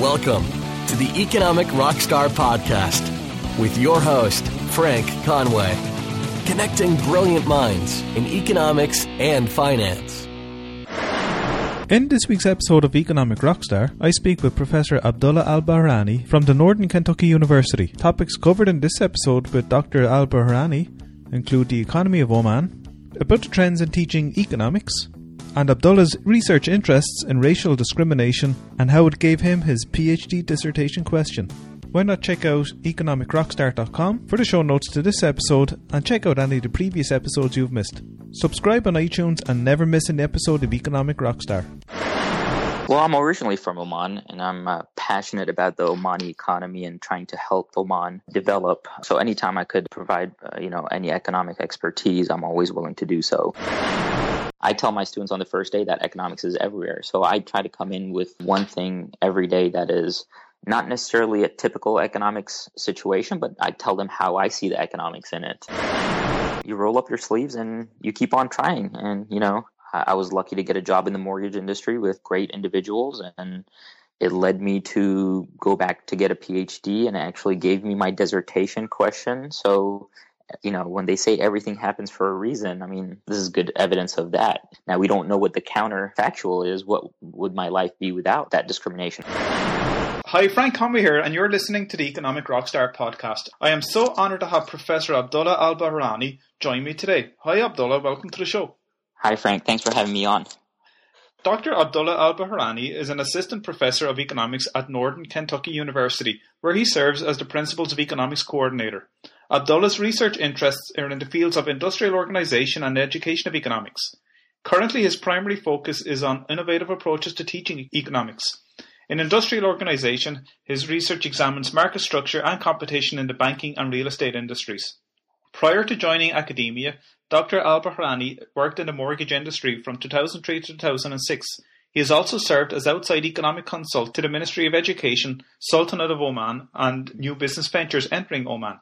Welcome to the Economic Rockstar Podcast with your host, Frank Conway, connecting brilliant minds in economics and finance. In this week's episode of Economic Rockstar, I speak with Professor Abdullah Al Bahrani from the Northern Kentucky University. Topics covered in this episode with Dr. Al Bahrani include the economy of Oman, about the trends in teaching economics, and Abdullah's research interests in racial discrimination and how it gave him his PhD dissertation question. Why not check out economicrockstar.com for the show notes to this episode and check out any of the previous episodes you've missed. Subscribe on iTunes and never miss an episode of Economic Rockstar. Well, I'm originally from Oman and I'm uh, passionate about the Omani economy and trying to help Oman develop. So anytime I could provide, uh, you know, any economic expertise, I'm always willing to do so. I tell my students on the first day that economics is everywhere. So I try to come in with one thing every day that is not necessarily a typical economics situation, but I tell them how I see the economics in it. You roll up your sleeves and you keep on trying. And, you know, I was lucky to get a job in the mortgage industry with great individuals and it led me to go back to get a PhD and actually gave me my dissertation question. So you know, when they say everything happens for a reason, I mean, this is good evidence of that. Now, we don't know what the counterfactual is. What would my life be without that discrimination? Hi, Frank Conway here, and you're listening to the Economic Rockstar podcast. I am so honored to have Professor Abdullah Al Bahrani join me today. Hi, Abdullah. Welcome to the show. Hi, Frank. Thanks for having me on. Dr. Abdullah Al Bahrani is an assistant professor of economics at Northern Kentucky University, where he serves as the Principles of Economics Coordinator. Abdullah's research interests are in the fields of industrial organization and education of economics. Currently, his primary focus is on innovative approaches to teaching economics. In industrial organization, his research examines market structure and competition in the banking and real estate industries. Prior to joining academia, Dr. Al Bahrani worked in the mortgage industry from 2003 to 2006. He has also served as outside economic consultant to the Ministry of Education, Sultanate of Oman, and new business ventures entering Oman.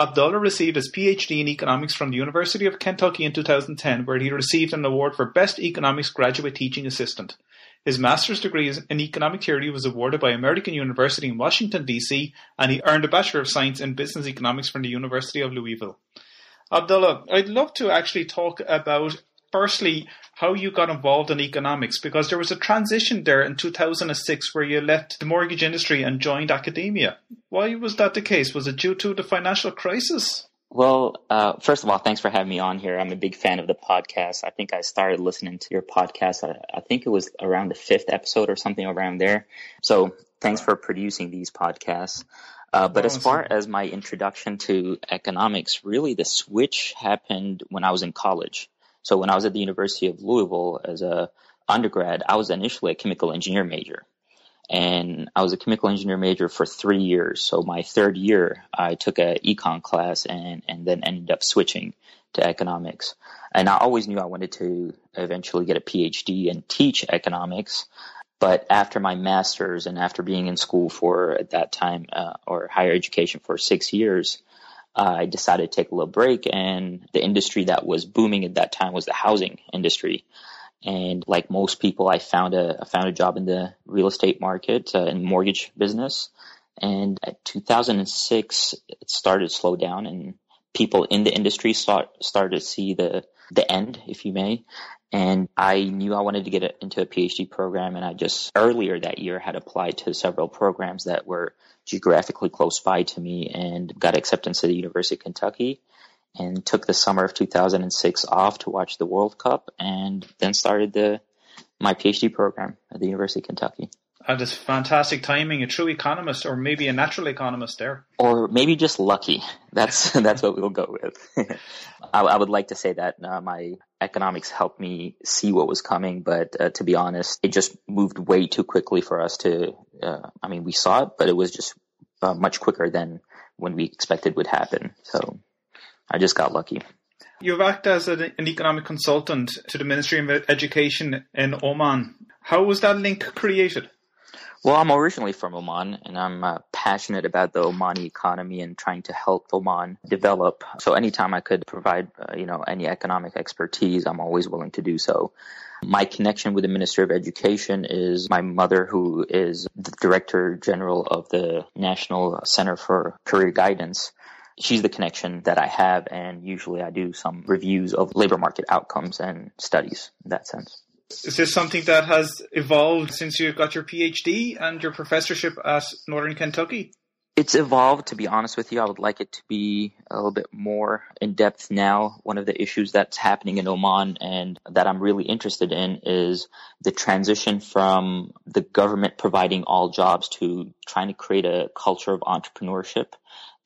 Abdullah received his PhD in economics from the University of Kentucky in 2010, where he received an award for Best Economics Graduate Teaching Assistant. His master's degree in economic theory was awarded by American University in Washington, D.C., and he earned a Bachelor of Science in Business Economics from the University of Louisville. Abdullah, I'd love to actually talk about firstly how you got involved in economics because there was a transition there in 2006 where you left the mortgage industry and joined academia. Why was that the case? Was it due to the financial crisis? Well, uh, first of all, thanks for having me on here. I'm a big fan of the podcast. I think I started listening to your podcast. I, I think it was around the fifth episode or something around there. So thanks for producing these podcasts. Uh, but as far as my introduction to economics, really the switch happened when I was in college. So when I was at the University of Louisville as a undergrad, I was initially a chemical engineer major. And I was a chemical engineer major for three years. So my third year, I took a econ class and, and then ended up switching to economics. And I always knew I wanted to eventually get a PhD and teach economics. But after my master's and after being in school for at that time uh, or higher education for six years, I decided to take a little break. And the industry that was booming at that time was the housing industry. And like most people, I found a I found a job in the real estate market uh, in mortgage business. And at 2006, it started to slow down, and people in the industry start, started to see the the end, if you may. And I knew I wanted to get into a PhD program, and I just earlier that year had applied to several programs that were geographically close by to me and got acceptance to the University of Kentucky and took the summer of 2006 off to watch the World Cup and then started the my PhD program at the University of Kentucky. That is fantastic timing. A true economist, or maybe a natural economist, there, or maybe just lucky. That's that's what we'll go with. I, I, would like to say that uh, my economics helped me see what was coming, but uh, to be honest, it just moved way too quickly for us to. Uh, I mean, we saw it, but it was just uh, much quicker than when we expected would happen. So I just got lucky. You've acted as an economic consultant to the Ministry of Education in Oman. How was that link created? Well, I'm originally from Oman, and I'm uh, passionate about the Omani economy and trying to help Oman develop. So anytime I could provide, uh, you know, any economic expertise, I'm always willing to do so. My connection with the Minister of Education is my mother, who is the Director General of the National Center for Career Guidance. She's the connection that I have, and usually I do some reviews of labor market outcomes and studies in that sense. Is this something that has evolved since you got your PhD and your professorship at Northern Kentucky? It's evolved, to be honest with you. I would like it to be a little bit more in depth now. One of the issues that's happening in Oman and that I'm really interested in is the transition from the government providing all jobs to trying to create a culture of entrepreneurship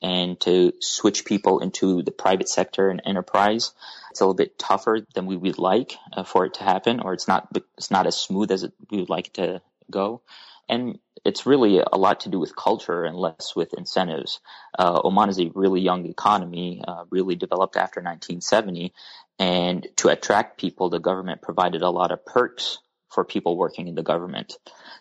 and to switch people into the private sector and enterprise. It's a little bit tougher than we would like uh, for it to happen, or it's not it's not as smooth as it, we would like it to go. And it's really a lot to do with culture and less with incentives. Uh, Oman is a really young economy, uh, really developed after 1970. And to attract people, the government provided a lot of perks for people working in the government.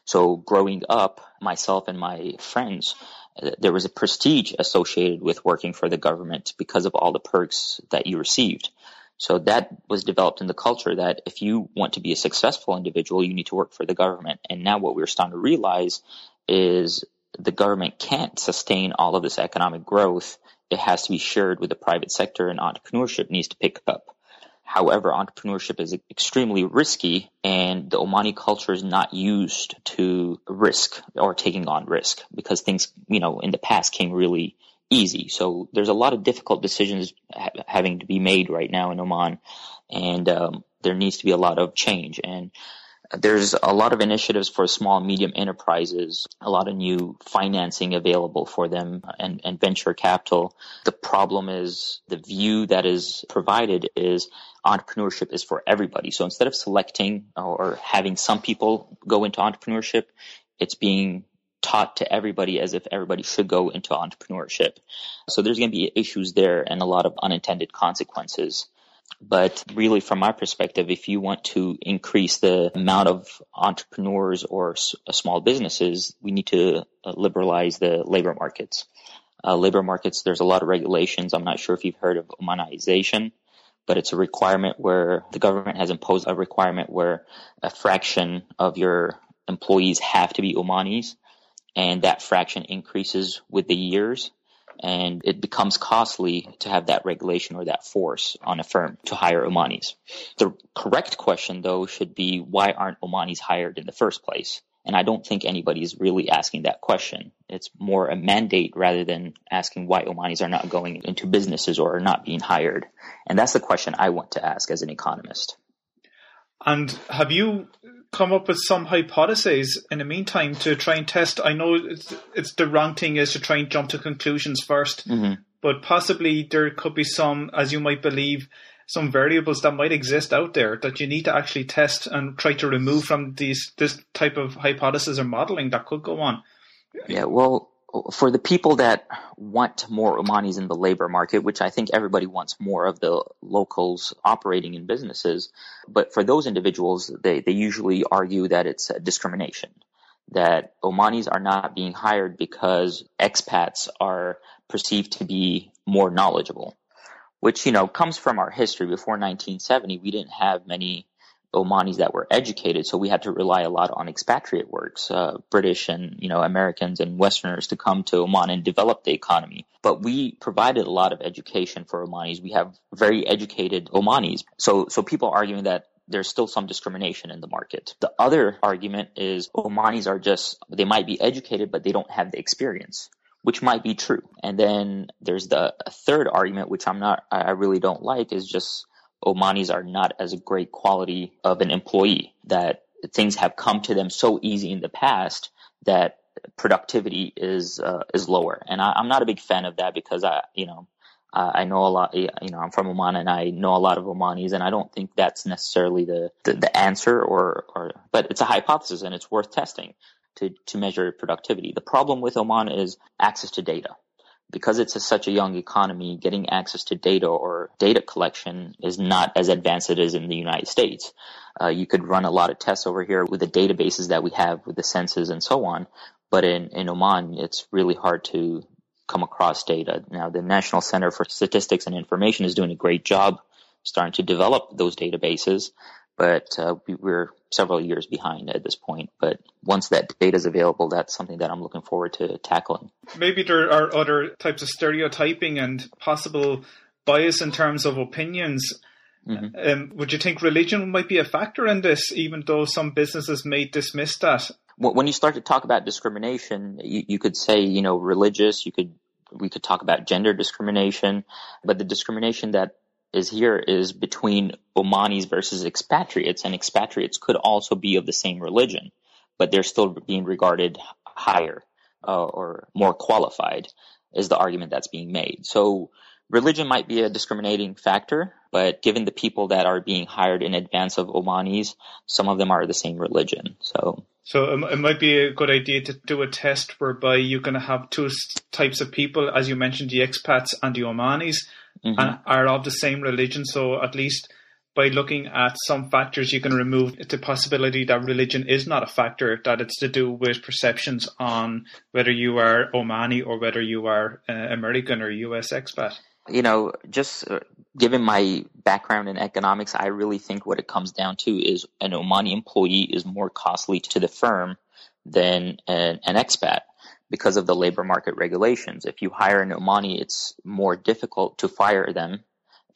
So growing up, myself and my friends, uh, there was a prestige associated with working for the government because of all the perks that you received. So that was developed in the culture that if you want to be a successful individual, you need to work for the government. And now what we're starting to realize is the government can't sustain all of this economic growth. It has to be shared with the private sector and entrepreneurship needs to pick up. However, entrepreneurship is extremely risky and the Omani culture is not used to risk or taking on risk because things, you know, in the past came really easy. So there's a lot of difficult decisions ha- having to be made right now in Oman, and um, there needs to be a lot of change. And there's a lot of initiatives for small and medium enterprises, a lot of new financing available for them and, and venture capital. The problem is the view that is provided is entrepreneurship is for everybody. So instead of selecting or having some people go into entrepreneurship, it's being taught to everybody as if everybody should go into entrepreneurship. So there's going to be issues there and a lot of unintended consequences. But really, from my perspective, if you want to increase the amount of entrepreneurs or uh, small businesses, we need to uh, liberalize the labor markets. Uh, labor markets, there's a lot of regulations. I'm not sure if you've heard of Omanization, but it's a requirement where the government has imposed a requirement where a fraction of your employees have to be Omanis and that fraction increases with the years and it becomes costly to have that regulation or that force on a firm to hire Omanis. The correct question though should be why aren't Omanis hired in the first place? And I don't think anybody is really asking that question. It's more a mandate rather than asking why Omanis are not going into businesses or are not being hired. And that's the question I want to ask as an economist. And have you come up with some hypotheses in the meantime to try and test? I know it's, it's the wrong thing is to try and jump to conclusions 1st mm-hmm. but possibly there could be some, as you might believe, some variables that might exist out there that you need to actually test and try to remove from these this type of hypothesis or modeling that could go on. Yeah, well, for the people that want more Omanis in the labor market, which I think everybody wants more of the locals operating in businesses, but for those individuals, they, they usually argue that it's discrimination, that Omanis are not being hired because expats are perceived to be more knowledgeable, which, you know, comes from our history. Before 1970, we didn't have many Omanis that were educated, so we had to rely a lot on expatriate works, uh, British and you know Americans and Westerners to come to Oman and develop the economy. But we provided a lot of education for Omanis. We have very educated Omanis. So so people are arguing that there's still some discrimination in the market. The other argument is Omanis are just they might be educated, but they don't have the experience which might be true. And then there's the third argument, which I'm not, I really don't like, is just Omanis are not as a great quality of an employee, that things have come to them so easy in the past that productivity is uh, is lower. And I, am not a big fan of that because I, you know, I know a lot, you know, I'm from Oman and I know a lot of Omanis and I don't think that's necessarily the, the, the answer or, or, but it's a hypothesis and it's worth testing to, to measure productivity. The problem with Oman is access to data because it's a, such a young economy, getting access to data or data collection is not as advanced as it is in the United States. Uh, you could run a lot of tests over here with the databases that we have with the census and so on, But in, in Oman, it's really hard to come across data. Now, the National Center for Statistics and Information is doing a great job starting to develop those databases, but uh, we're several years behind at this point. But once that data is available, that's something that I'm looking forward to tackling. Maybe there are other types of stereotyping and possible bias in terms of opinions. Mm-hmm. Um, would you think religion might be a factor in this, even though some businesses may dismiss that? When you start to talk about discrimination, you, you could say, you know, religious. You could we could talk about gender discrimination, but the discrimination that is here is between Omanis versus expatriates, and expatriates could also be of the same religion, but they're still being regarded higher uh, or more qualified, is the argument that's being made. So religion might be a discriminating factor, but given the people that are being hired in advance of Omanis, some of them are the same religion. So so it might be a good idea to do a test whereby you're going to have two types of people, as you mentioned, the expats and the Omanis, mm-hmm. and are of the same religion. So at least by looking at some factors, you can remove the possibility that religion is not a factor, that it's to do with perceptions on whether you are Omani or whether you are uh, American or US expat. You know, just uh, given my background in economics, I really think what it comes down to is an Omani employee is more costly to the firm than an, an expat because of the labor market regulations. If you hire an Omani, it's more difficult to fire them,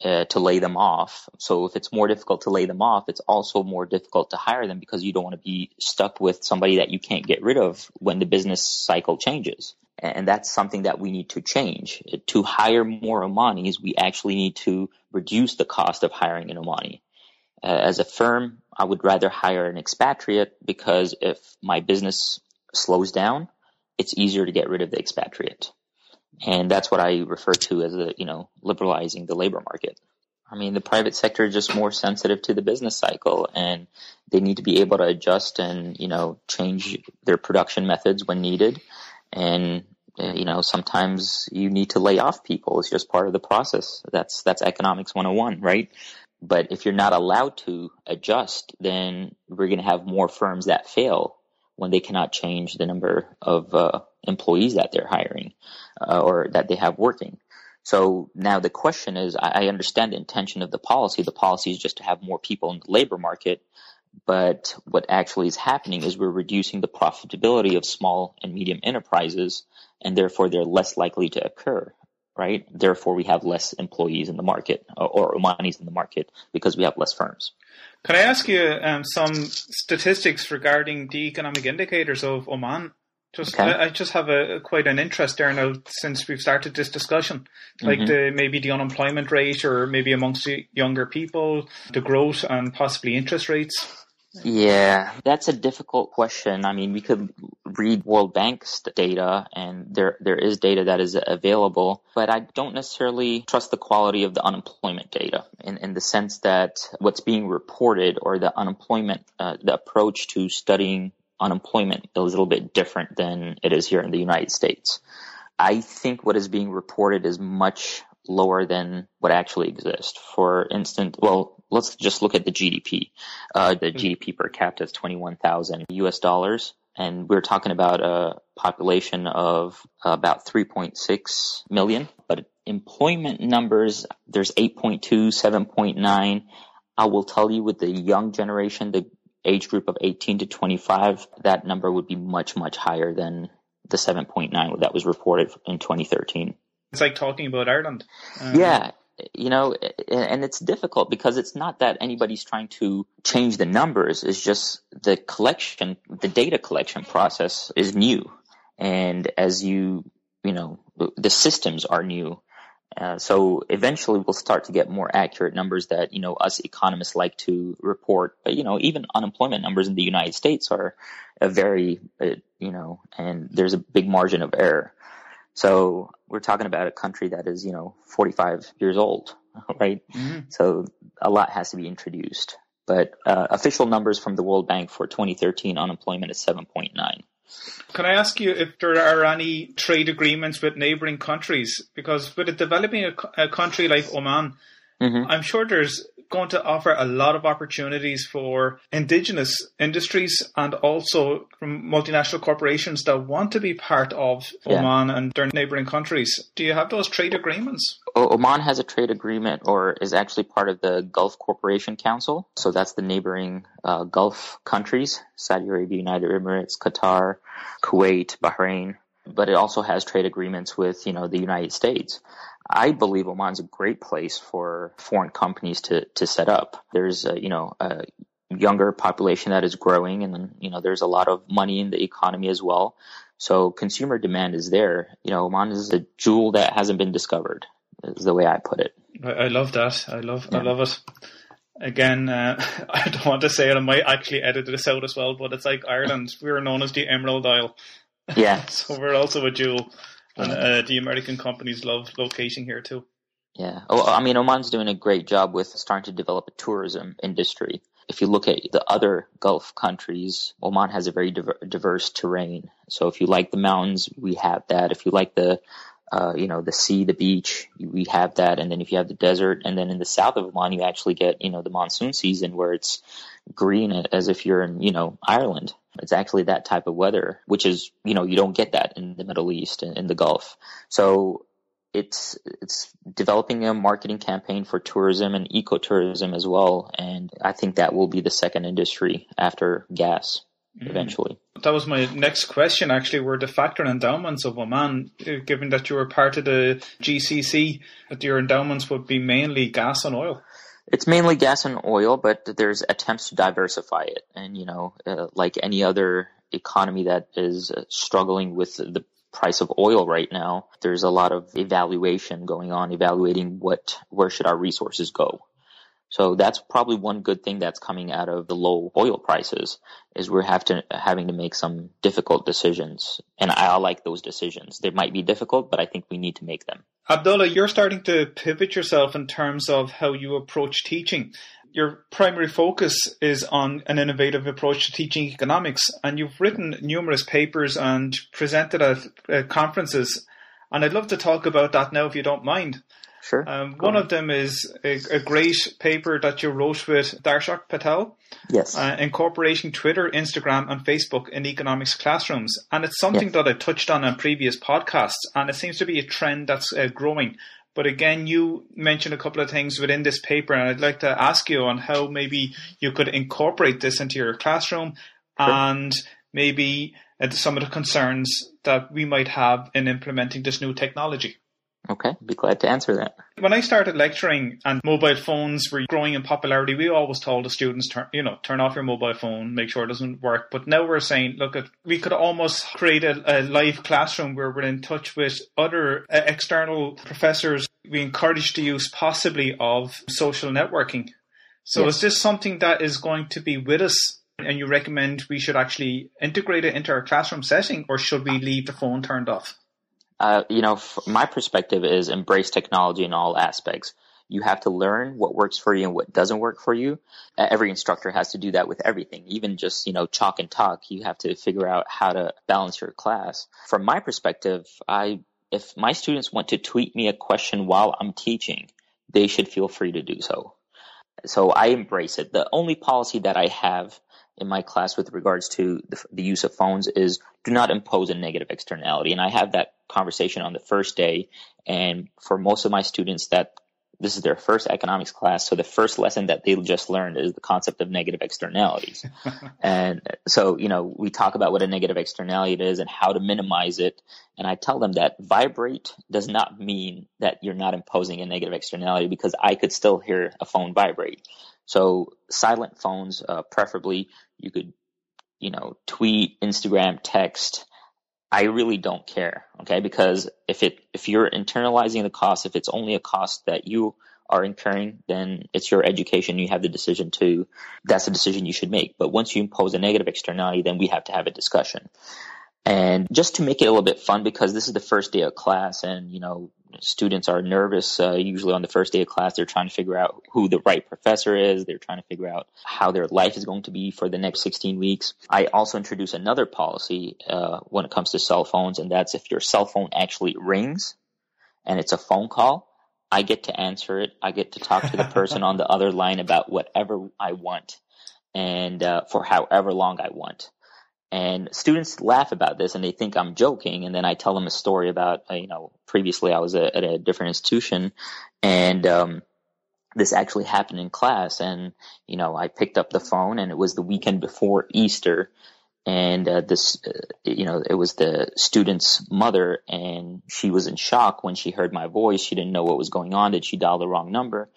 uh, to lay them off. So if it's more difficult to lay them off, it's also more difficult to hire them because you don't want to be stuck with somebody that you can't get rid of when the business cycle changes. And that's something that we need to change. To hire more Omanis, we actually need to reduce the cost of hiring an Omani. Uh, as a firm, I would rather hire an expatriate because if my business slows down, it's easier to get rid of the expatriate. And that's what I refer to as the, you know, liberalizing the labor market. I mean, the private sector is just more sensitive to the business cycle and they need to be able to adjust and, you know, change their production methods when needed. And, uh, you know, sometimes you need to lay off people. It's just part of the process. That's, that's economics 101, right? But if you're not allowed to adjust, then we're going to have more firms that fail when they cannot change the number of uh, employees that they're hiring uh, or that they have working. So now the question is, I, I understand the intention of the policy. The policy is just to have more people in the labor market, but what actually is happening is we're reducing the profitability of small and medium enterprises, and therefore they're less likely to occur right? Therefore, we have less employees in the market or, Omanis in the market because we have less firms. Can I ask you um, some statistics regarding the economic indicators of Oman? Just, okay. I, I, just have a quite an interest there now since we've started this discussion, like mm-hmm. the maybe the unemployment rate, or maybe amongst younger people, the growth and possibly interest rates. Yeah, that's a difficult question. I mean, we could read World Bank's data and there, there is data that is available, but I don't necessarily trust the quality of the unemployment data in, in the sense that what's being reported or the unemployment, uh, the approach to studying unemployment is a little bit different than it is here in the United States. I think what is being reported is much lower than what actually exists. For instance, well, let's just look at the GDP. Uh, the mm-hmm. GDP per capita is 21,000 US dollars. And we're talking about a population of about 3.6 million. But employment numbers, there's 8.2, 7.9. I will tell you with the young generation, the age group of 18 to 25, that number would be much, much higher than the 7.9 that was reported in 2013. It's like talking about Ireland. Um, yeah, you know, and it's difficult because it's not that anybody's trying to change the numbers. It's just the collection, the data collection process is new. And as you, you know, the systems are new. Uh, so eventually we'll start to get more accurate numbers that, you know, us economists like to report. But, you know, even unemployment numbers in the United States are a very, uh, you know, and there's a big margin of error. So we're talking about a country that is, you know, 45 years old, right? Mm-hmm. So a lot has to be introduced. But uh, official numbers from the World Bank for 2013 unemployment is 7.9. Can I ask you if there are any trade agreements with neighboring countries? Because with a developing a, a country like Oman, mm-hmm. I'm sure there's going to offer a lot of opportunities for indigenous industries and also from multinational corporations that want to be part of yeah. Oman and their neighboring countries. Do you have those trade agreements? Oman has a trade agreement or is actually part of the Gulf Cooperation Council. So that's the neighboring uh, Gulf countries, Saudi Arabia, United Emirates, Qatar, Kuwait, Bahrain. But it also has trade agreements with, you know, the United States. I believe Oman's a great place for foreign companies to, to set up. There's, a, you know, a younger population that is growing and then, you know, there's a lot of money in the economy as well. So consumer demand is there. You know, Oman is a jewel that hasn't been discovered is the way I put it. I, love that. I love yeah. I love it. Again, uh, I don't want to say it. I might actually edit this out as well, but it's like Ireland. We are known as the Emerald Isle. Yeah. so we're also a jewel, and uh, the American companies love locating here too. Yeah. Oh, I mean, Oman's doing a great job with starting to develop a tourism industry. If you look at the other Gulf countries, Oman has a very diverse terrain. So if you like the mountains, we have that. If you like the uh, you know, the sea, the beach, we have that. And then if you have the desert, and then in the south of Oman, you actually get, you know, the monsoon season where it's green as if you're in, you know, Ireland. It's actually that type of weather, which is, you know, you don't get that in the Middle East and in the Gulf. So it's, it's developing a marketing campaign for tourism and ecotourism as well. And I think that will be the second industry after gas. Mm-hmm. eventually. That was my next question. Actually, were the factor endowments of Oman, uh, given that you were part of the GCC, that your endowments would be mainly gas and oil? It's mainly gas and oil, but there's attempts to diversify it. And you know, uh, like any other economy that is uh, struggling with the price of oil right now, there's a lot of evaluation going on, evaluating what where should our resources go. So that's probably one good thing that's coming out of the low oil prices is we're have to having to make some difficult decisions. And I like those decisions. They might be difficult, but I think we need to make them. Abdullah, you're starting to pivot yourself in terms of how you approach teaching. Your primary focus is on an innovative approach to teaching economics, and you've written numerous papers and presented at, at conferences. And I'd love to talk about that now, if you don't mind. Sure. Um, one of them is a, a, great paper that you wrote with Darshak Patel. Yes. Uh, incorporating Twitter, Instagram, and Facebook in economics classrooms. And it's something yes. that I touched on in previous podcasts, and it seems to be a trend that's uh, growing. But again, you mentioned a couple of things within this paper, and I'd like to ask you on how maybe you could incorporate this into your classroom sure. and maybe uh, some of the concerns that we might have in implementing this new technology. Okay, be glad to answer that. When I started lecturing and mobile phones were growing in popularity, we always told the students, turn, you know, turn off your mobile phone, make sure it doesn't work. But now we're saying, look, at, we could almost create a, a live classroom where we're in touch with other uh, external professors. We encourage the use possibly of social networking. So yes. is this something that is going to be with us and you recommend we should actually integrate it into our classroom setting or should we leave the phone turned off? Uh, you know, my perspective is embrace technology in all aspects. You have to learn what works for you and what doesn't work for you. Every instructor has to do that with everything, even just, you know, chalk and talk. You have to figure out how to balance your class. From my perspective, I, if my students want to tweet me a question while I'm teaching, they should feel free to do so. So I embrace it. The only policy that I have in my class with regards to the, the, use of phones is do not impose a negative externality. And I have that conversation on the first day. And for most of my students that this is their first economics class. So the first lesson that they just learned is the concept of negative externalities. and so, you know, we talk about what a negative externality is and how to minimize it. And I tell them that vibrate does not mean that you're not imposing a negative externality because I could still hear a phone vibrate. So silent phones, uh, preferably you could, you know, tweet, Instagram, text. I really don't care. Okay. Because if it, if you're internalizing the cost, if it's only a cost that you are incurring, then it's your education. You have the decision to, that's a decision you should make. But once you impose a negative externality, then we have to have a discussion. And just to make it a little bit fun, because this is the first day of class and, you know, students are nervous. Uh, usually on the first day of class, they're trying to figure out who the right professor is. They're trying to figure out how their life is going to be for the next 16 weeks. I also introduce another policy, uh, when it comes to cell phones, and that's if your cell phone actually rings and it's a phone call, I get to answer it. I get to talk to the person on the other line about whatever I want and uh, for however long I want. And students laugh about this and they think I'm joking. And then I tell them a story about, uh, you know, previously I was a, at a different institution and, um, this actually happened in class. And, you know, I picked up the phone and it was the weekend before Easter. And uh, this uh, you know it was the student's mother and she was in shock when she heard my voice. She didn't know what was going on. Did she dial the wrong number?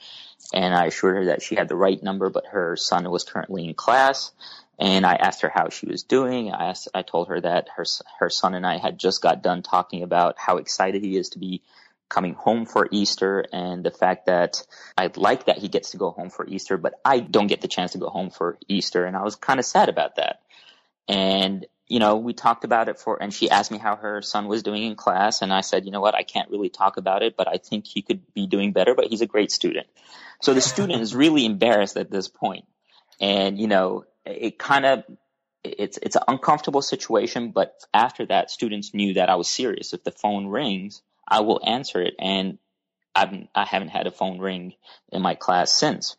And i assured her that she had the right number but her son was currently in class and i asked her how she was doing i asked i told her that her her son and i had just got done talking about how excited he is to be coming home for Easter and the fact that I like that he gets to go home for Easter, but I don't get the chance to go home for Easter. And I was kind of sad about that. And, you know, we talked about it for, and she asked me how her son was doing in class. And I said, you know what, I can't really talk about it, but I think he could be doing better, but he's a great student. So the student is really embarrassed at this point. And, you know, it kind of, it's, it's an uncomfortable situation, but after that, students knew that I was serious. If the phone rings, I will answer it. And I've, I haven't had a phone ring in my class since.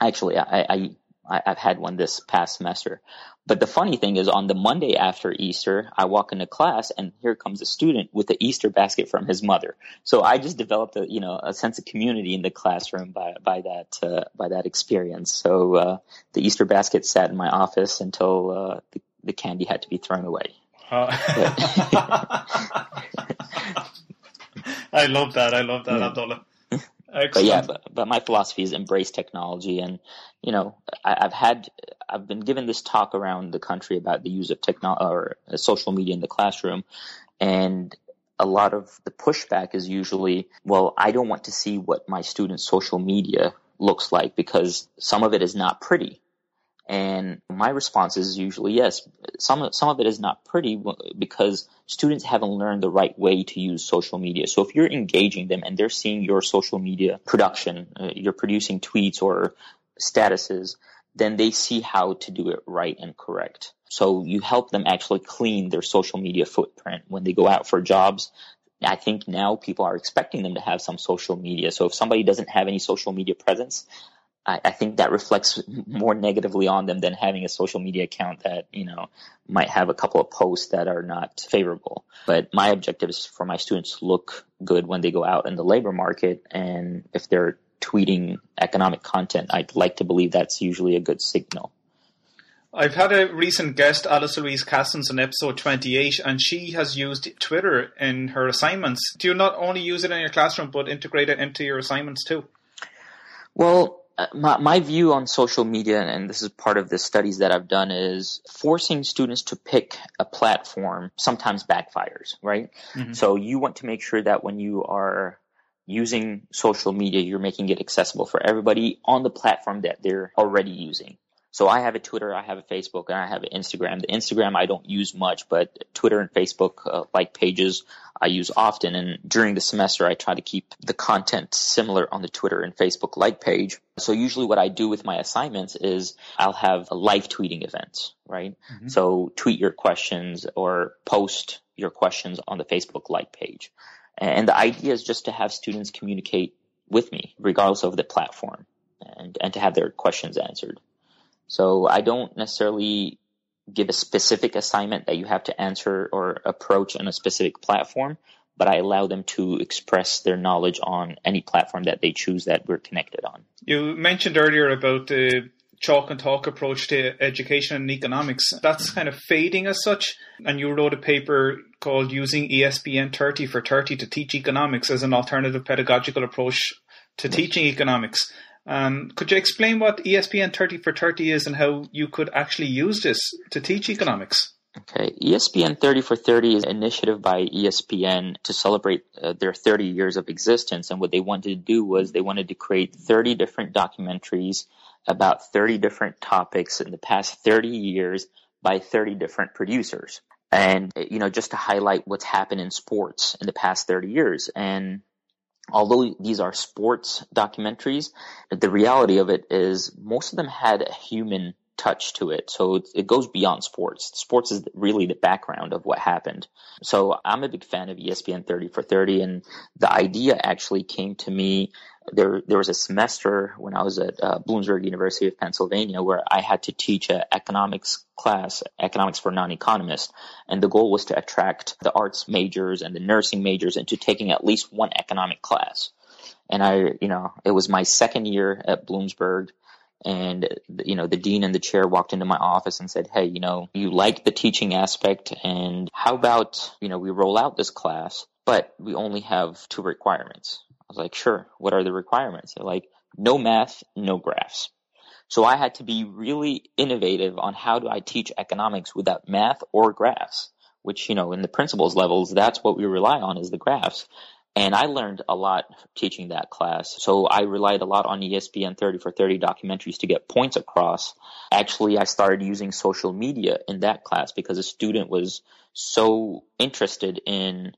Actually, I, I, I have had one this past semester. But the funny thing is on the Monday after Easter, I walk into class and here comes a student with the Easter basket from his mother. So I just developed a, you know, a sense of community in the classroom by, by that, uh, by that experience. So, uh, the Easter basket sat in my office until, uh, the, the candy had to be thrown away. Uh, I love that. I love that, yeah. Abdullah. Excellent. But yeah, but, but my philosophy is embrace technology, and you know, I, have had, I've been given this talk around the country about the use of technology or uh, social media in the classroom, and a lot of the pushback is usually, well, I don't want to see what my students' social media looks like because some of it is not pretty. And my response is usually yes. Some some of it is not pretty because students haven't learned the right way to use social media. So if you're engaging them and they're seeing your social media production, uh, you're producing tweets or statuses, then they see how to do it right and correct. So you help them actually clean their social media footprint when they go out for jobs. I think now people are expecting them to have some social media. So if somebody doesn't have any social media presence, I, I, think that reflects more negatively on them than having a social media account that, you know, might have a couple of posts that are not favorable. But my objective is for my students to look good when they go out in the labor market. And if they're tweeting economic content, I'd like to believe that's usually a good signal. I've had a recent guest, Alice Louise Kassens, in episode 28, and she has used Twitter in her assignments. Do you not only use it in your classroom, but integrate it into your assignments too? Well, my, my view on social media, and this is part of the studies that I've done, is forcing students to pick a platform sometimes backfires, right? Mm-hmm. So you want to make sure that when you are using social media, you're making it accessible for everybody on the platform that they're already using. So I have a Twitter, I have a Facebook, and I have an Instagram. The Instagram I don't use much, but Twitter and Facebook uh, like pages I use often. And during the semester, I try to keep the content similar on the Twitter and Facebook like page. So usually what I do with my assignments is I'll have a live tweeting events, right? Mm-hmm. So tweet your questions or post your questions on the Facebook like page. And the idea is just to have students communicate with me, regardless of the platform, and, and to have their questions answered. So I don't necessarily give a specific assignment that you have to answer or approach on a specific platform, but I allow them to express their knowledge on any platform that they choose that we're connected on. You mentioned earlier about the chalk and talk approach to education and economics. That's kind of fading as such. And you wrote a paper called Using ESPN 30 for 30 to Teach Economics as an Alternative Pedagogical Approach to Teaching Economics. Um, could you explain what ESPN 30 for 30 is and how you could actually use this to teach economics? Okay, ESPN 30 for 30 is an initiative by ESPN to celebrate uh, their 30 years of existence. And what they wanted to do was they wanted to create 30 different documentaries about 30 different topics in the past 30 years by 30 different producers. And, you know, just to highlight what's happened in sports in the past 30 years. And although these are sports documentaries, the reality of it is most of them had a human touch to it. So it, it goes beyond sports. Sports is really the background of what happened. So I'm a big fan of ESPN 30 for 30 and the idea actually came to me there there was a semester when I was at uh, Bloomsburg University of Pennsylvania where I had to teach an economics class, economics for non-economists, and the goal was to attract the arts majors and the nursing majors into taking at least one economic class. And I, you know, it was my second year at Bloomsburg. And you know the dean and the chair walked into my office and said hey you know you like the teaching aspect and how about you know we roll out this class but we only have two requirements was like sure what are the requirements they're like no math no graphs so i had to be really innovative on how do i teach economics without math or graphs which you know in the principles levels that's what we rely on is the graphs and I learned a lot teaching that class. So I relied a lot on ESPN 30 for 30 documentaries to get points across. Actually, I started using social media in that class because a student was so interested in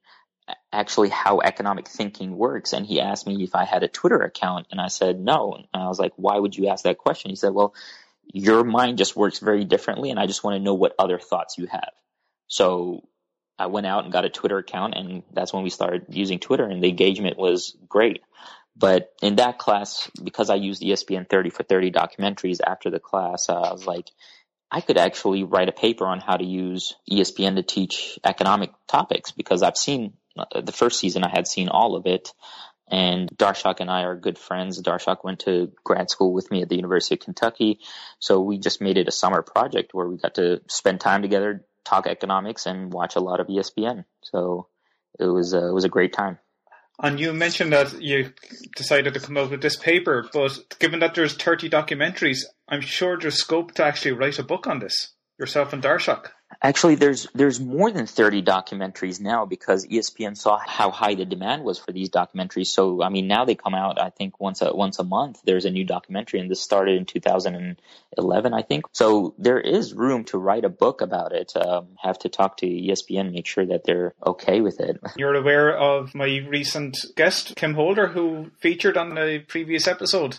actually how economic thinking works. And he asked me if I had a Twitter account and I said no. And I was like, why would you ask that question? He said, well, your mind just works very differently and I just want to know what other thoughts you have. So I went out and got a Twitter account, and that's when we started using Twitter, and the engagement was great. But in that class, because I used ESPN 30 for 30 documentaries after the class, uh, I was like, I could actually write a paper on how to use ESPN to teach economic topics because I've seen the first season, I had seen all of it. And Darshak and I are good friends. Darshak went to grad school with me at the University of Kentucky. So we just made it a summer project where we got to spend time together, talk economics and watch a lot of ESPN. So it was uh, it was a great time. And you mentioned that you decided to come out with this paper, but given that there's 30 documentaries, I'm sure there's scope to actually write a book on this yourself and Darshak. Actually, there's there's more than 30 documentaries now because ESPN saw how high the demand was for these documentaries. So, I mean, now they come out. I think once a once a month. There's a new documentary, and this started in 2011, I think. So there is room to write a book about it. Um, have to talk to ESPN, make sure that they're okay with it. You're aware of my recent guest, Kim Holder, who featured on the previous episode.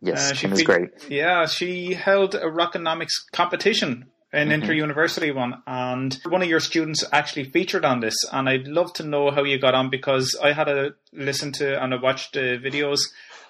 Yes, uh, Kim is great. Yeah, she held a Rockonomics competition an mm-hmm. inter-university one, and one of your students actually featured on this. And I'd love to know how you got on because I had a listen to and I watched the videos,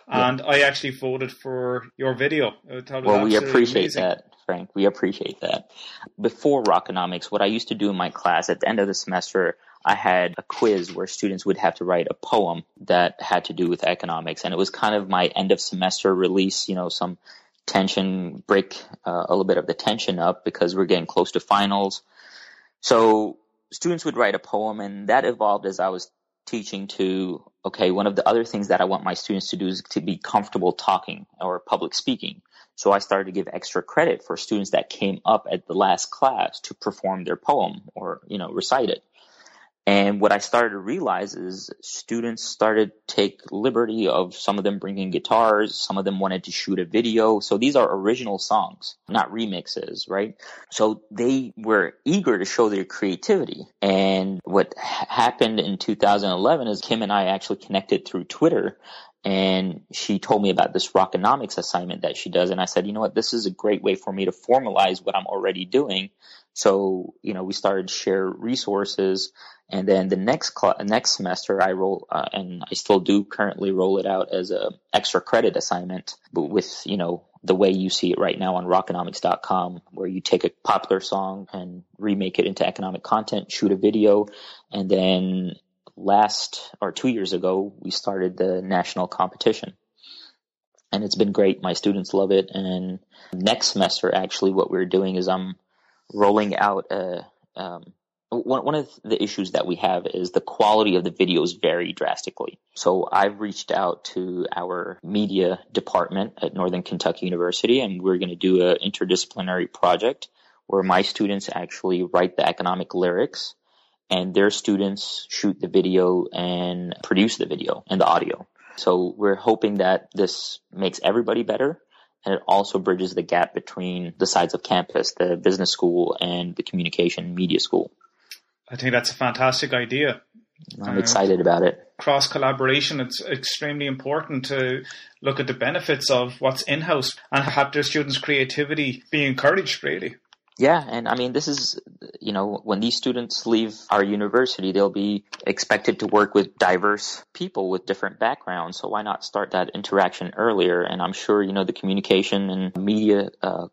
and yeah. I actually voted for your video. well, we appreciate amazing. that. Frank. We appreciate that. Before Rockonomics, what I used to do in my class at the end of the semester, I had a quiz where students would have to write a poem that had to do with economics. And it was kind of my end of semester release, you know, some tension, break uh, a little bit of the tension up because we're getting close to finals. So students would write a poem and that evolved as I was teaching to, okay, one of the other things that I want my students to do is to be comfortable talking or public speaking. So I started to give extra credit for students that came up at the last class to perform their poem or, you know, recite it. And what I started to realize is students started to take liberty of some of them bringing guitars. Some of them wanted to shoot a video. So these are original songs, not remixes, right? So they were eager to show their creativity. And what happened in 2011 is Kim and I actually connected through Twitter and she told me about this rockonomics assignment that she does and i said you know what this is a great way for me to formalize what i'm already doing so you know we started share resources and then the next cl- next semester, I roll, uh, and I still do currently roll it out as a extra credit assignment, but with you know the way you see it right now on rockonomics.com, where you take a popular song and remake it into economic content, shoot a video, and then last or two years ago, we started the national competition. And it's been great. My students love it. And next semester, actually, what we're doing is I'm rolling out a um, one, one of the issues that we have is the quality of the videos vary drastically. So I've reached out to our media department at Northern Kentucky University and we're going to do an interdisciplinary project where my students actually write the economic lyrics and their students shoot the video and produce the video and the audio. So we're hoping that this makes everybody better and it also bridges the gap between the sides of campus, the business school and the communication media school. I think that's a fantastic idea. I'm uh, excited about it. Cross collaboration, it's extremely important to look at the benefits of what's in house and have their students' creativity be encouraged, really. Yeah, and I mean, this is, you know, when these students leave our university, they'll be expected to work with diverse people with different backgrounds. So why not start that interaction earlier? And I'm sure, you know, the communication and media uh,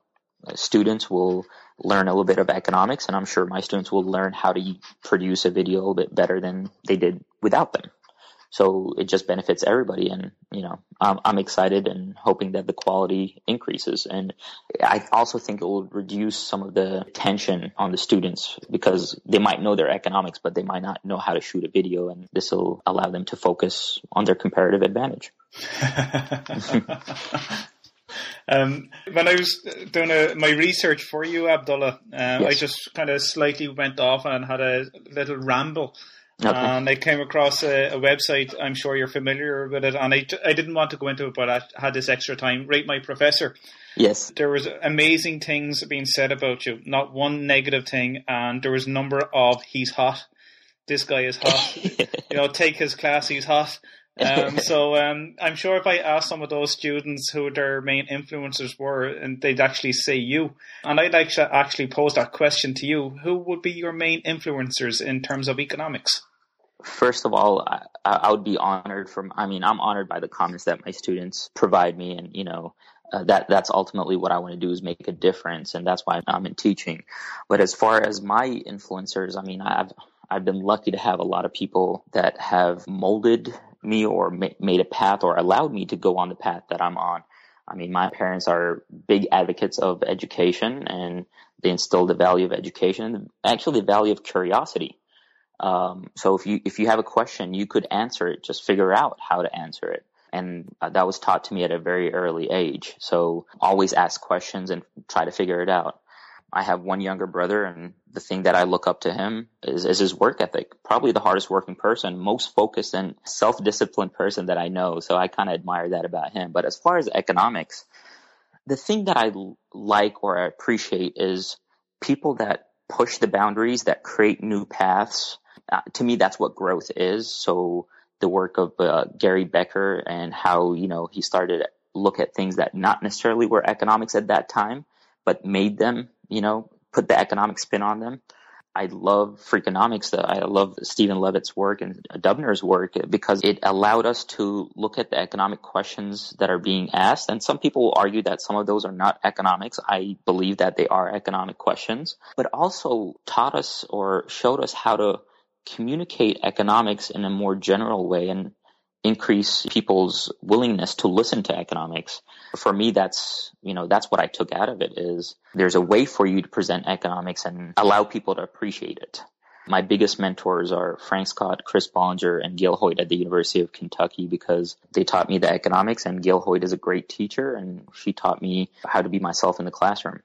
students will learn a little bit of economics, and I'm sure my students will learn how to produce a video a little bit better than they did without them. So it just benefits everybody. And, you know, I'm, I'm excited and hoping that the quality increases. And I also think it will reduce some of the tension on the students because they might know their economics, but they might not know how to shoot a video. And this will allow them to focus on their comparative advantage. Um, when I was doing a, my research for you, Abdullah, um, yes. I just kind of slightly went off and had a little ramble Okay. And I came across a, a, website. I'm sure you're familiar with it, and I, I didn't want to go into it, but I had this extra time. Rate my professor. Yes. There was amazing things being said about you. Not one negative thing, and there was a number of he's hot. This guy is hot. you know, take his class. He's hot. Um, so um, I'm sure if I asked some of those students who their main influencers were, and they'd actually say you. And I'd like to actually pose that question to you: Who would be your main influencers in terms of economics? First of all, I, I would be honored from. I mean, I'm honored by the comments that my students provide me, and you know, uh, that that's ultimately what I want to do is make a difference, and that's why I'm in teaching. But as far as my influencers, I mean, I've I've been lucky to have a lot of people that have molded me or ma- made a path or allowed me to go on the path that I'm on. I mean, my parents are big advocates of education and they instilled the value of education, actually the value of curiosity. Um, so if you, if you have a question, you could answer it, just figure out how to answer it. And uh, that was taught to me at a very early age. So always ask questions and try to figure it out. I have one younger brother, and the thing that I look up to him is, is his work ethic. Probably the hardest working person, most focused and self disciplined person that I know. So I kind of admire that about him. But as far as economics, the thing that I like or I appreciate is people that push the boundaries, that create new paths. Uh, to me, that's what growth is. So the work of uh, Gary Becker and how, you know, he started to look at things that not necessarily were economics at that time, but made them you know, put the economic spin on them. I love Freakonomics. I love Stephen Levitt's work and Dubner's work because it allowed us to look at the economic questions that are being asked. And some people will argue that some of those are not economics. I believe that they are economic questions, but also taught us or showed us how to communicate economics in a more general way and increase people's willingness to listen to economics. For me, that's, you know, that's what I took out of it is there's a way for you to present economics and allow people to appreciate it. My biggest mentors are Frank Scott, Chris Bollinger, and Gail Hoyt at the University of Kentucky because they taught me the economics and Gail Hoyt is a great teacher and she taught me how to be myself in the classroom.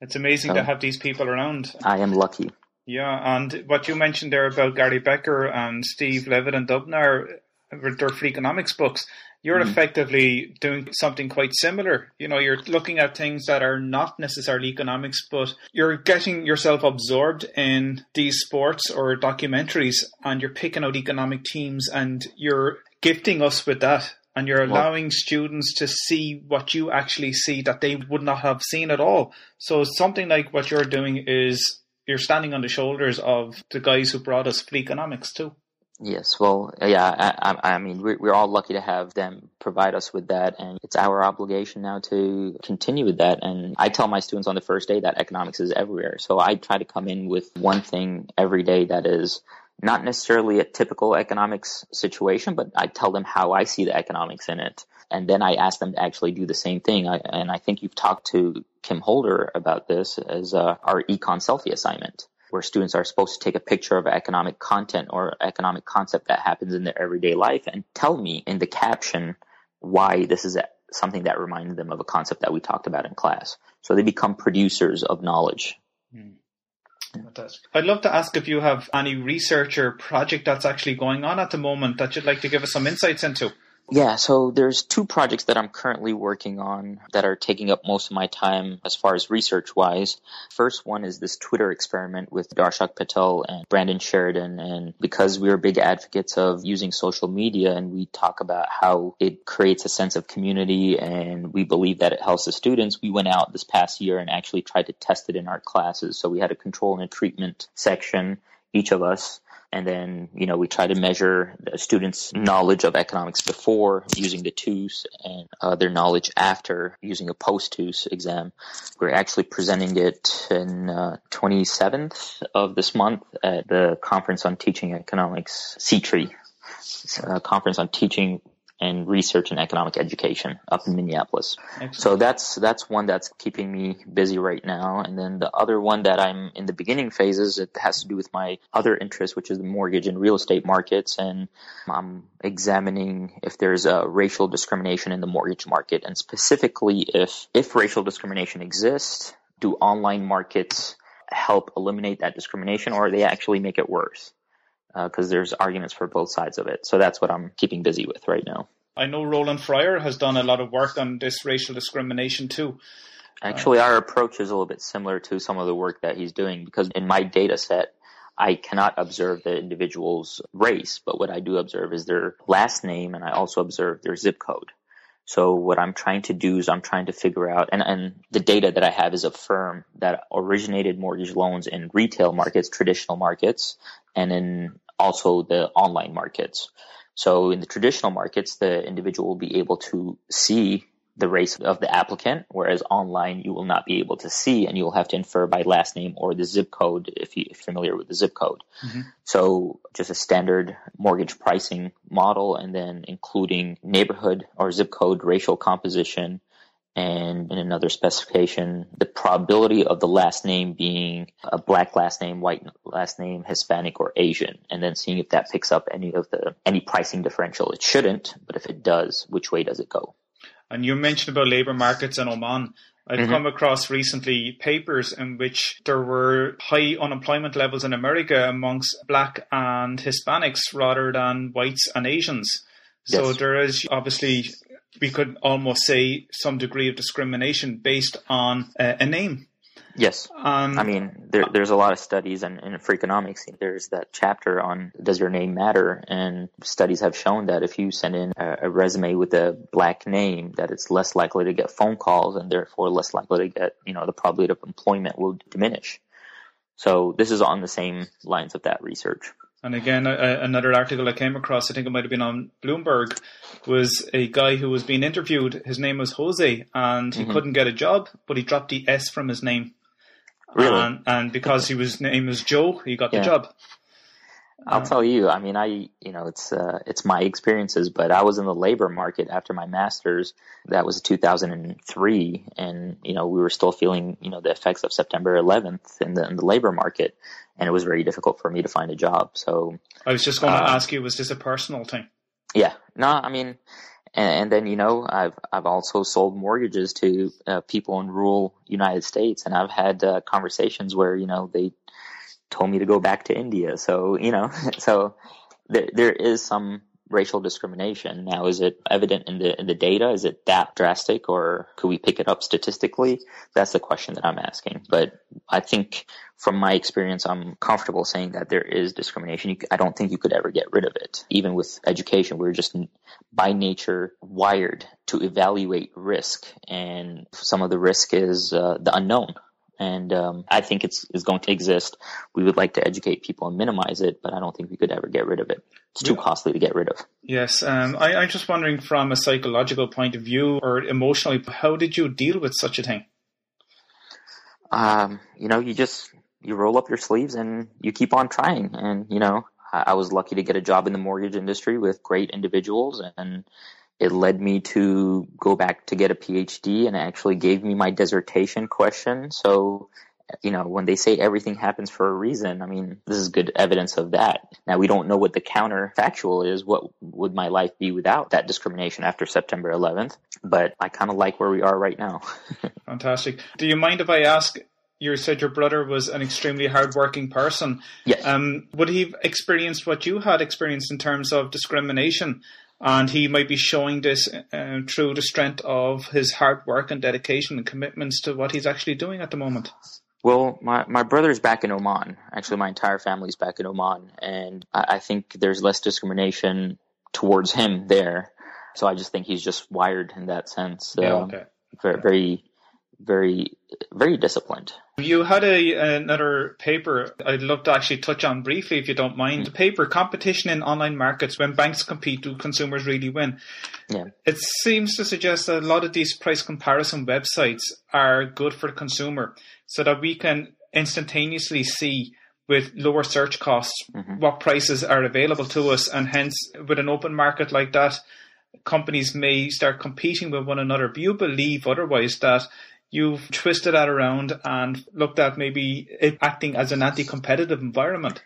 It's amazing so, to have these people around. I am lucky. Yeah, and what you mentioned there about Gary Becker and Steve Levitt and Dubner, their economics books, you're mm. effectively doing something quite similar. You know, you're looking at things that are not necessarily economics, but you're getting yourself absorbed in these sports or documentaries and you're picking out economic teams and you're gifting us with that. And you're allowing well, students to see what you actually see that they would not have seen at all. So something like what you're doing is you're standing on the shoulders of the guys who brought us Freakonomics too. Yes, well, yeah, I, I mean, we're, we're all lucky to have them provide us with that, and it's our obligation now to continue with that. And I tell my students on the first day that economics is everywhere. So I try to come in with one thing every day that is not necessarily a typical economics situation, but I tell them how I see the economics in it. And then I ask them to actually do the same thing. I, and I think you've talked to Kim Holder about this as uh, our econ selfie assignment where students are supposed to take a picture of economic content or economic concept that happens in their everyday life and tell me in the caption why this is something that reminded them of a concept that we talked about in class. So they become producers of knowledge. I'd love to ask if you have any research or project that's actually going on at the moment that you'd like to give us some insights into. Yeah, so there's two projects that I'm currently working on that are taking up most of my time as far as research wise. First one is this Twitter experiment with Darshak Patel and Brandon Sheridan. And because we are big advocates of using social media and we talk about how it creates a sense of community and we believe that it helps the students, we went out this past year and actually tried to test it in our classes. So we had a control and a treatment section, each of us and then, you know, we try to measure the students' knowledge of economics before using the TUCE and uh, their knowledge after using a post-TUCE exam. We're actually presenting it in uh, 27th of this month at the Conference on Teaching Economics, CTREE, uh, Conference on Teaching and research and economic education up in Minneapolis. Excellent. So that's that's one that's keeping me busy right now. And then the other one that I'm in the beginning phases, it has to do with my other interest, which is the mortgage and real estate markets. And I'm examining if there's a racial discrimination in the mortgage market, and specifically if if racial discrimination exists, do online markets help eliminate that discrimination, or they actually make it worse? Because uh, there's arguments for both sides of it. So that's what I'm keeping busy with right now. I know Roland Fryer has done a lot of work on this racial discrimination too. Actually, uh, our approach is a little bit similar to some of the work that he's doing because in my data set, I cannot observe the individual's race, but what I do observe is their last name and I also observe their zip code. So what I'm trying to do is I'm trying to figure out, and, and the data that I have is a firm that originated mortgage loans in retail markets, traditional markets, and in also the online markets. So in the traditional markets, the individual will be able to see the race of the applicant, whereas online you will not be able to see and you'll have to infer by last name or the zip code if, you, are familiar with the zip code. Mm-hmm. So just a standard mortgage pricing model and then including neighborhood or zip code racial composition and in another specification, the probability of the last name being a black last name, white last name, Hispanic or Asian, and then seeing if that picks up any of the any pricing differential. It shouldn't, but if it does, which way does it go? And you mentioned about labor markets in Oman. I've mm-hmm. come across recently papers in which there were high unemployment levels in America amongst black and Hispanics rather than whites and Asians. So yes. there is obviously we could almost say some degree of discrimination based on uh, a name. Yes. Um, I mean, there, there's a lot of studies and in, in Freakonomics, there's that chapter on does your name matter? And studies have shown that if you send in a, a, resume with a black name, that it's less likely to get phone calls and therefore less likely to get, you know, the probability of employment will diminish. So this is on the same lines of that research. And again, a, another article I came across, I think it might have been on Bloomberg, was a guy who was being interviewed. His name was Jose, and he mm-hmm. couldn't get a job, but he dropped the S from his name. Really? And, and because he was name was Joe, he got yeah. the job. I'll tell you. I mean, I you know it's uh, it's my experiences, but I was in the labor market after my master's. That was 2003, and you know we were still feeling you know the effects of September 11th in the in the labor market, and it was very difficult for me to find a job. So I was just going to uh, ask you, was this a personal thing? Yeah. No, I mean, and, and then you know I've I've also sold mortgages to uh, people in rural United States, and I've had uh, conversations where you know they told me to go back to India. So, you know, so there, there is some racial discrimination. Now, is it evident in the, in the data? Is it that drastic or could we pick it up statistically? That's the question that I'm asking. But I think from my experience, I'm comfortable saying that there is discrimination. I don't think you could ever get rid of it. Even with education, we're just by nature wired to evaluate risk and some of the risk is uh, the unknown and um, I think it's is going to exist. We would like to educate people and minimize it, but I don't think we could ever get rid of it. It's too yeah. costly to get rid of. Yes, um, I, I'm just wondering from a psychological point of view or emotionally, how did you deal with such a thing? Um, you know, you just you roll up your sleeves and you keep on trying. And you know, I, I was lucky to get a job in the mortgage industry with great individuals and it led me to go back to get a PhD and actually gave me my dissertation question. So, you know, when they say everything happens for a reason, I mean, this is good evidence of that. Now we don't know what the counterfactual is. What would my life be without that discrimination after September 11th? But I kind of like where we are right now. Fantastic. Do you mind if I ask you said your brother was an extremely hardworking person. Yes. Um, would he have experienced what you had experienced in terms of discrimination? And he might be showing this uh, through the strength of his hard work and dedication and commitments to what he's actually doing at the moment. Well, my, my brother's back in Oman. Actually, my entire family's back in Oman. And I, I think there's less discrimination towards him there. So I just think he's just wired in that sense. Yeah, um, okay. Very, very, very, very disciplined. You had a another paper I'd love to actually touch on briefly, if you don't mind. The paper "Competition in Online Markets: When Banks Compete, Do Consumers Really Win?" Yeah. It seems to suggest that a lot of these price comparison websites are good for the consumer, so that we can instantaneously see with lower search costs mm-hmm. what prices are available to us, and hence with an open market like that, companies may start competing with one another. Do you believe otherwise that you've twisted that around and looked at maybe it acting as an anti-competitive environment.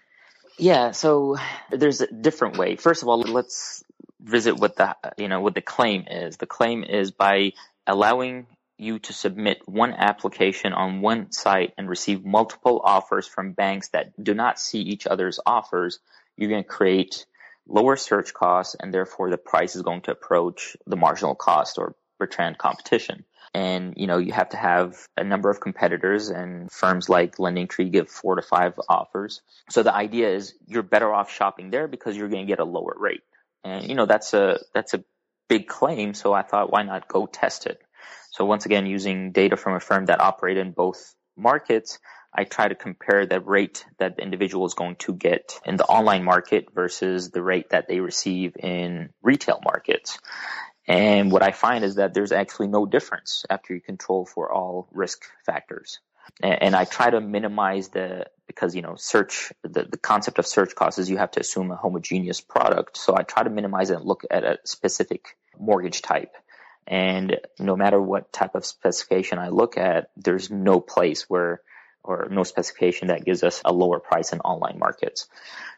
Yeah, so there's a different way. First of all, let's visit what the you know what the claim is. The claim is by allowing you to submit one application on one site and receive multiple offers from banks that do not see each other's offers, you're going to create lower search costs and therefore the price is going to approach the marginal cost or Bertrand competition. And, you know, you have to have a number of competitors and firms like LendingTree give four to five offers. So the idea is you're better off shopping there because you're going to get a lower rate. And, you know, that's a, that's a big claim. So I thought, why not go test it? So once again, using data from a firm that operate in both markets, I try to compare the rate that the individual is going to get in the online market versus the rate that they receive in retail markets. And what I find is that there's actually no difference after you control for all risk factors. And I try to minimize the, because, you know, search, the, the concept of search costs is you have to assume a homogeneous product. So I try to minimize and look at a specific mortgage type. And no matter what type of specification I look at, there's no place where or no specification that gives us a lower price in online markets.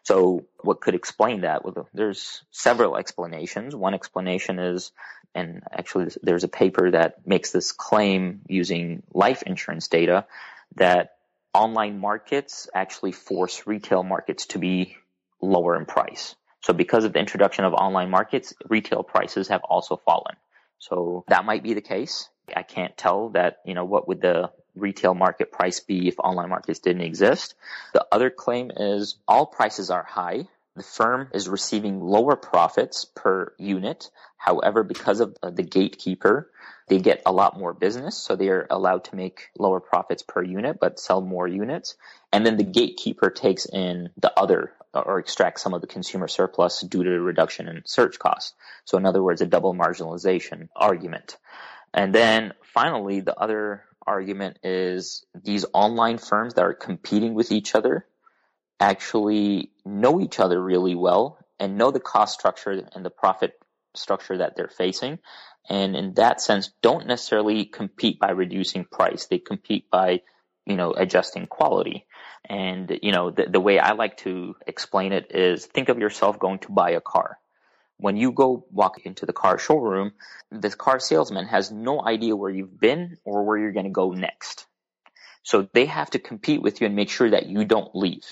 So what could explain that? Well, there's several explanations. One explanation is, and actually there's a paper that makes this claim using life insurance data that online markets actually force retail markets to be lower in price. So because of the introduction of online markets, retail prices have also fallen. So that might be the case. I can't tell that, you know, what would the retail market price be if online markets didn't exist. The other claim is all prices are high. The firm is receiving lower profits per unit. However, because of the gatekeeper, they get a lot more business. So they are allowed to make lower profits per unit, but sell more units. And then the gatekeeper takes in the other or extracts some of the consumer surplus due to a reduction in search costs. So in other words, a double marginalization argument. And then finally, the other argument is these online firms that are competing with each other actually know each other really well and know the cost structure and the profit structure that they're facing. And in that sense, don't necessarily compete by reducing price. They compete by, you know, adjusting quality. And, you know, the, the way I like to explain it is think of yourself going to buy a car when you go walk into the car showroom, the car salesman has no idea where you've been or where you're going to go next. So they have to compete with you and make sure that you don't leave.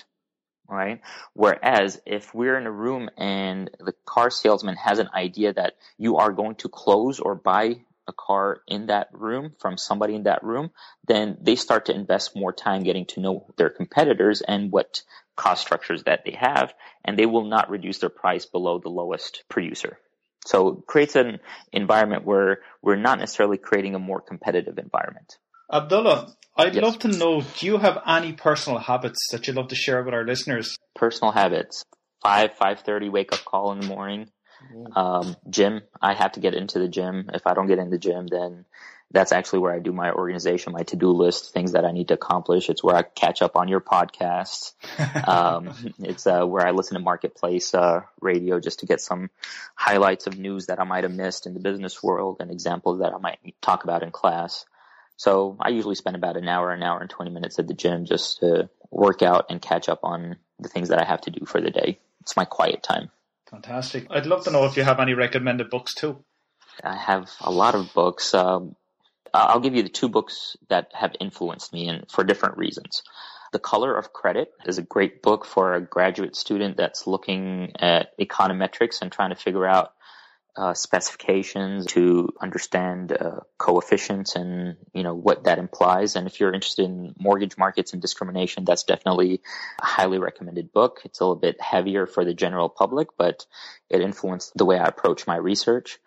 Right? Whereas if we're in a room and the car salesman has an idea that you are going to close or buy a car in that room from somebody in that room, then they start to invest more time getting to know their competitors and what cost structures that they have, and they will not reduce their price below the lowest producer. So it creates an environment where we're not necessarily creating a more competitive environment. Abdullah, I'd yes. love to know, do you have any personal habits that you'd love to share with our listeners? Personal habits. 5, 5.30 wake up call in the morning. Um, gym. I have to get into the gym. If I don't get in the gym, then that's actually where I do my organization, my to-do list, things that I need to accomplish. It's where I catch up on your podcast. um, it's uh, where I listen to marketplace uh, radio just to get some highlights of news that I might have missed in the business world and examples that I might talk about in class. So I usually spend about an hour, an hour and 20 minutes at the gym just to work out and catch up on the things that I have to do for the day. It's my quiet time. Fantastic. I'd love to know if you have any recommended books too. I have a lot of books. Um, I'll give you the two books that have influenced me and for different reasons. The Color of Credit is a great book for a graduate student that's looking at econometrics and trying to figure out, uh, specifications to understand uh, coefficients and you know what that implies. And if you're interested in mortgage markets and discrimination, that's definitely a highly recommended book. It's a little bit heavier for the general public, but it influenced the way I approach my research.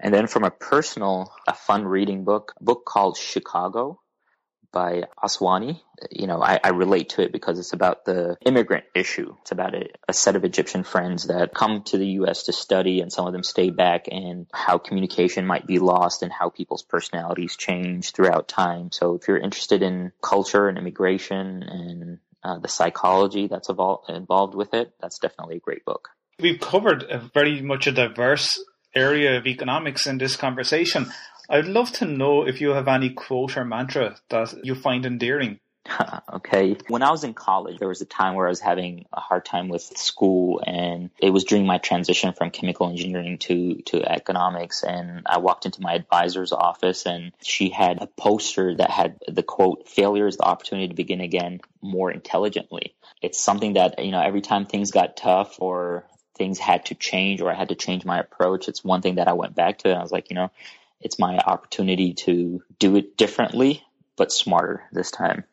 And then from a personal, a fun reading book, a book called Chicago by Aswany. You know, I, I, relate to it because it's about the immigrant issue. It's about a, a, set of Egyptian friends that come to the U.S. to study and some of them stay back and how communication might be lost and how people's personalities change throughout time. So if you're interested in culture and immigration and uh, the psychology that's involved with it, that's definitely a great book. We've covered a very much a diverse area of economics in this conversation. I'd love to know if you have any quote or mantra that you find endearing. okay. When I was in college, there was a time where I was having a hard time with school and it was during my transition from chemical engineering to, to economics. And I walked into my advisor's office and she had a poster that had the quote, failure is the opportunity to begin again more intelligently. It's something that, you know, every time things got tough or things had to change or I had to change my approach, it's one thing that I went back to and I was like, you know, it's my opportunity to do it differently, but smarter this time.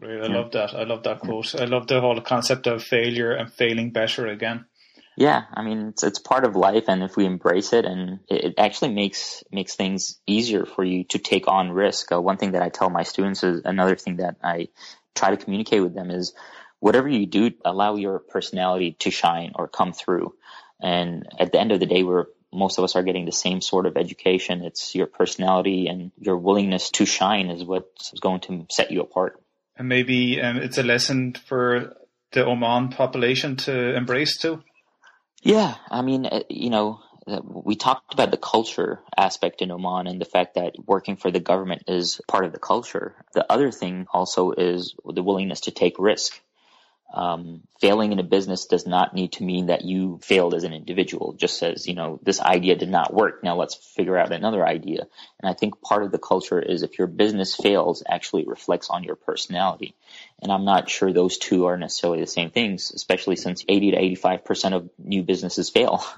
Great. I yeah. love that. I love that quote. I love the whole concept of failure and failing better again. Yeah, I mean it's it's part of life, and if we embrace it, and it, it actually makes makes things easier for you to take on risk. Uh, one thing that I tell my students is another thing that I try to communicate with them is whatever you do, allow your personality to shine or come through. And at the end of the day, we're most of us are getting the same sort of education. It's your personality and your willingness to shine is what's going to set you apart. And maybe um, it's a lesson for the Oman population to embrace too. Yeah, I mean, uh, you know, we talked about the culture aspect in Oman and the fact that working for the government is part of the culture. The other thing also is the willingness to take risk. Um, failing in a business does not need to mean that you failed as an individual. Just says, you know, this idea did not work. Now let's figure out another idea. And I think part of the culture is if your business fails, actually reflects on your personality. And I'm not sure those two are necessarily the same things, especially since 80 to 85% of new businesses fail.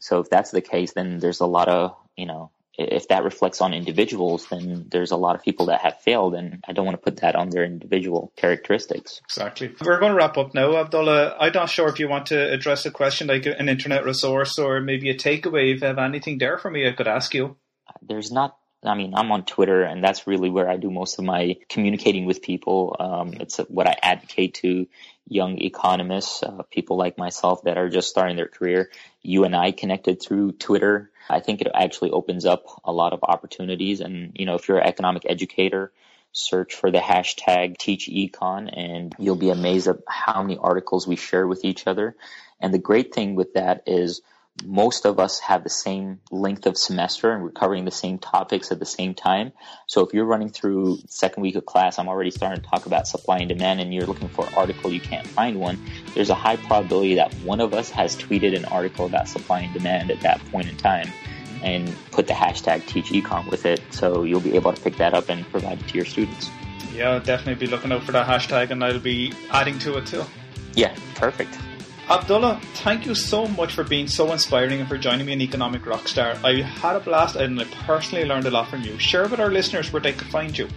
So if that's the case, then there's a lot of, you know, if that reflects on individuals, then there's a lot of people that have failed, and I don't want to put that on their individual characteristics. Exactly. We're going to wrap up now, Abdullah. I'm not sure if you want to address a question like an internet resource or maybe a takeaway. If you have anything there for me, I could ask you. There's not I mean, I'm on Twitter, and that's really where I do most of my communicating with people. Um, it's what I advocate to young economists, uh, people like myself that are just starting their career. You and I connected through Twitter. I think it actually opens up a lot of opportunities. And, you know, if you're an economic educator, search for the hashtag teachecon and you'll be amazed at how many articles we share with each other. And the great thing with that is most of us have the same length of semester and we're covering the same topics at the same time. So if you're running through second week of class, I'm already starting to talk about supply and demand and you're looking for an article, you can't find one. There's a high probability that one of us has tweeted an article about supply and demand at that point in time and put the hashtag teach econ with it. So you'll be able to pick that up and provide it to your students. Yeah, I'll definitely be looking out for that hashtag and I'll be adding to it too. Yeah, perfect. Abdullah, thank you so much for being so inspiring and for joining me in Economic Rockstar. I had a blast and I personally learned a lot from you. Share with our listeners where they can find you.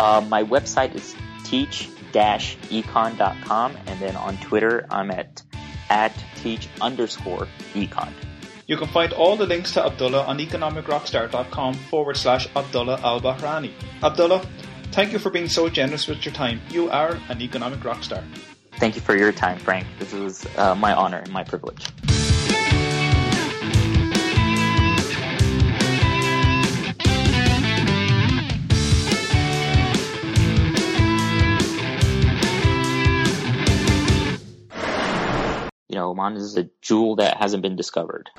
Uh, my website is teach-econ.com and then on Twitter I'm at at teach underscore econ. You can find all the links to Abdullah on economicrockstar.com forward slash Abdullah Al Bahrani. Abdullah, thank you for being so generous with your time. You are an economic rockstar. Thank you for your time, Frank. This was uh, my honor and my privilege. You know, Oman is a jewel that hasn't been discovered.